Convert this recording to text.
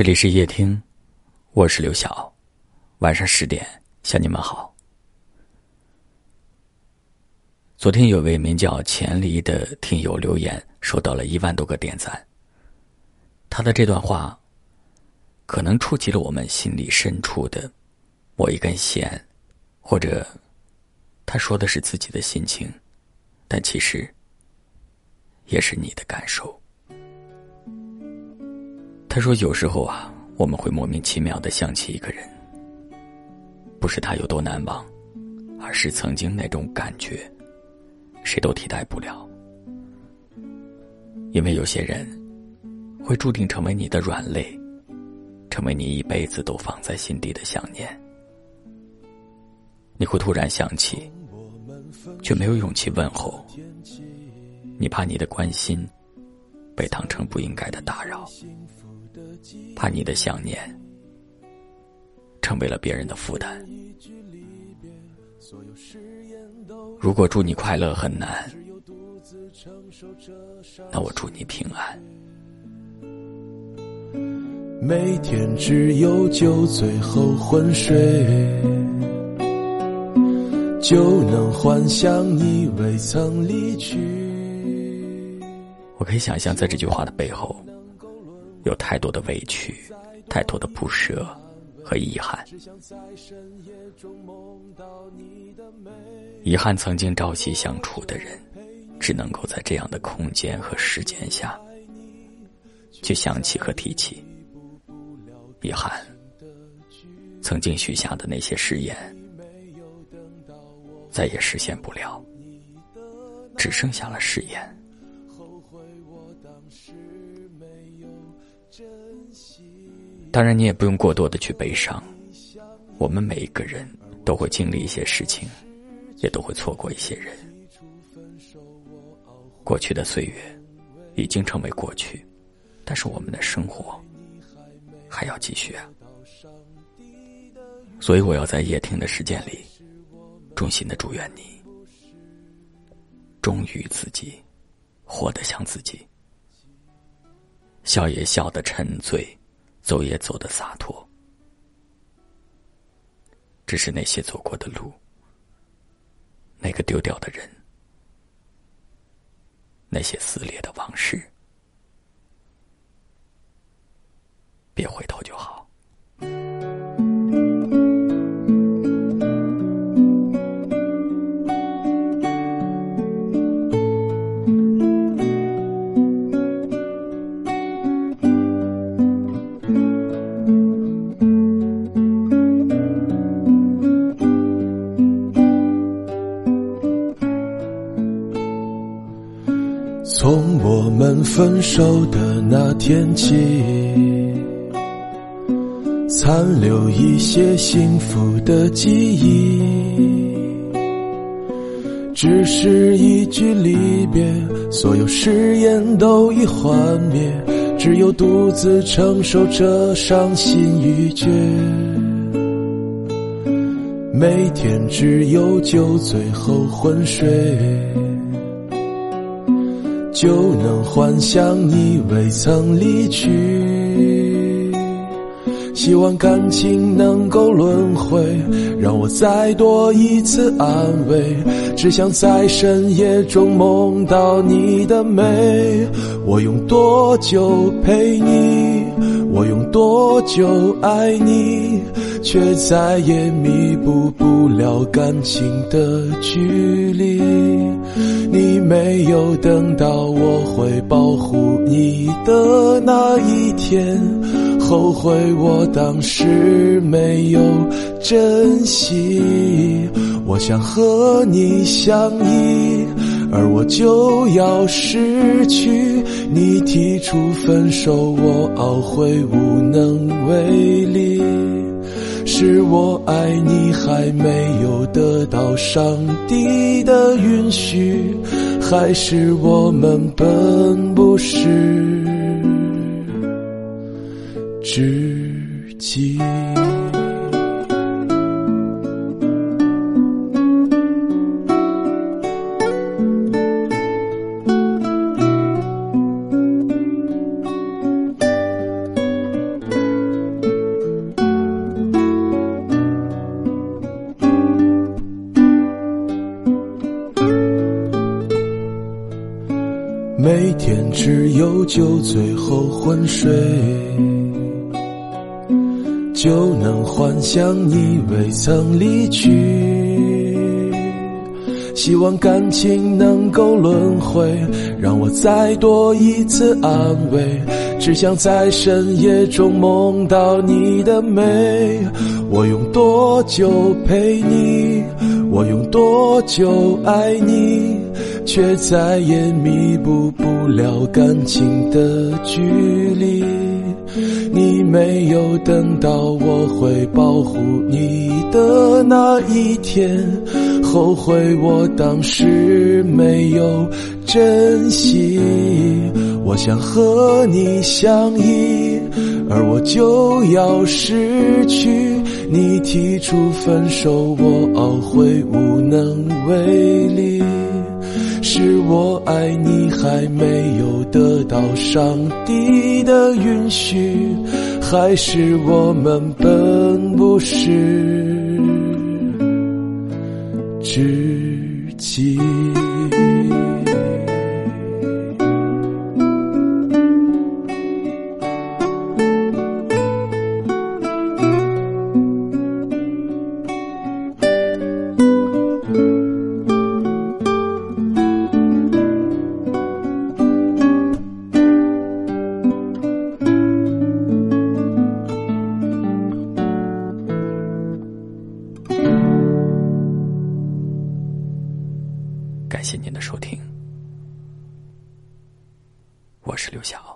这里是夜听，我是刘晓。晚上十点向你们好。昨天有位名叫钱离的听友留言，收到了一万多个点赞。他的这段话，可能触及了我们心里深处的某一根弦，或者他说的是自己的心情，但其实也是你的感受。他说：“有时候啊，我们会莫名其妙的想起一个人，不是他有多难忘，而是曾经那种感觉，谁都替代不了。因为有些人，会注定成为你的软肋，成为你一辈子都放在心底的想念。你会突然想起，却没有勇气问候，你怕你的关心被当成不应该的打扰。”怕你的想念成为了别人的负担。如果祝你快乐很难，那我祝你平安。每天只有酒醉后昏睡，就能幻想你未曾离去。我可以想象，在这句话的背后。有太多的委屈，太多的不舍和遗憾。遗憾曾经朝夕相处的人，只能够在这样的空间和时间下，去想起和提起。遗憾曾经许下的那些誓言，再也实现不了，只剩下了誓言。当然，你也不用过多的去悲伤。我们每一个人都会经历一些事情，也都会错过一些人。过去的岁月已经成为过去，但是我们的生活还要继续啊！所以，我要在夜听的时间里，衷心的祝愿你，忠于自己，活得像自己，笑也笑得沉醉。走也走得洒脱，只是那些走过的路，那个丢掉的人，那些撕裂的往事，从我们分手的那天起，残留一些幸福的记忆。只是一句离别，所有誓言都已幻灭，只有独自承受着伤心欲绝。每天只有酒醉后昏睡。就能幻想你未曾离去，希望感情能够轮回，让我再多一次安慰。只想在深夜中梦到你的美，我用多久陪你？我用多久爱你？却再也弥补不了感情的距离。你没有等到我会保护你的那一天，后悔我当时没有珍惜。我想和你相依，而我就要失去。你提出分手，我懊悔无能为力。是我爱你还没有得到上帝的允许，还是我们本不是知己？每天只有酒醉后昏睡，就能幻想你未曾离去。希望感情能够轮回，让我再多一次安慰。只想在深夜中梦到你的美。我用多久陪你？我用多久爱你？却再也弥补不了感情的距离。你没有等到我会保护你的那一天，后悔我当时没有珍惜。我想和你相依，而我就要失去。你提出分手，我懊悔无能为力。是我爱你还没有得到上帝的允许，还是我们本不是知己？感谢您的收听。我是刘晓。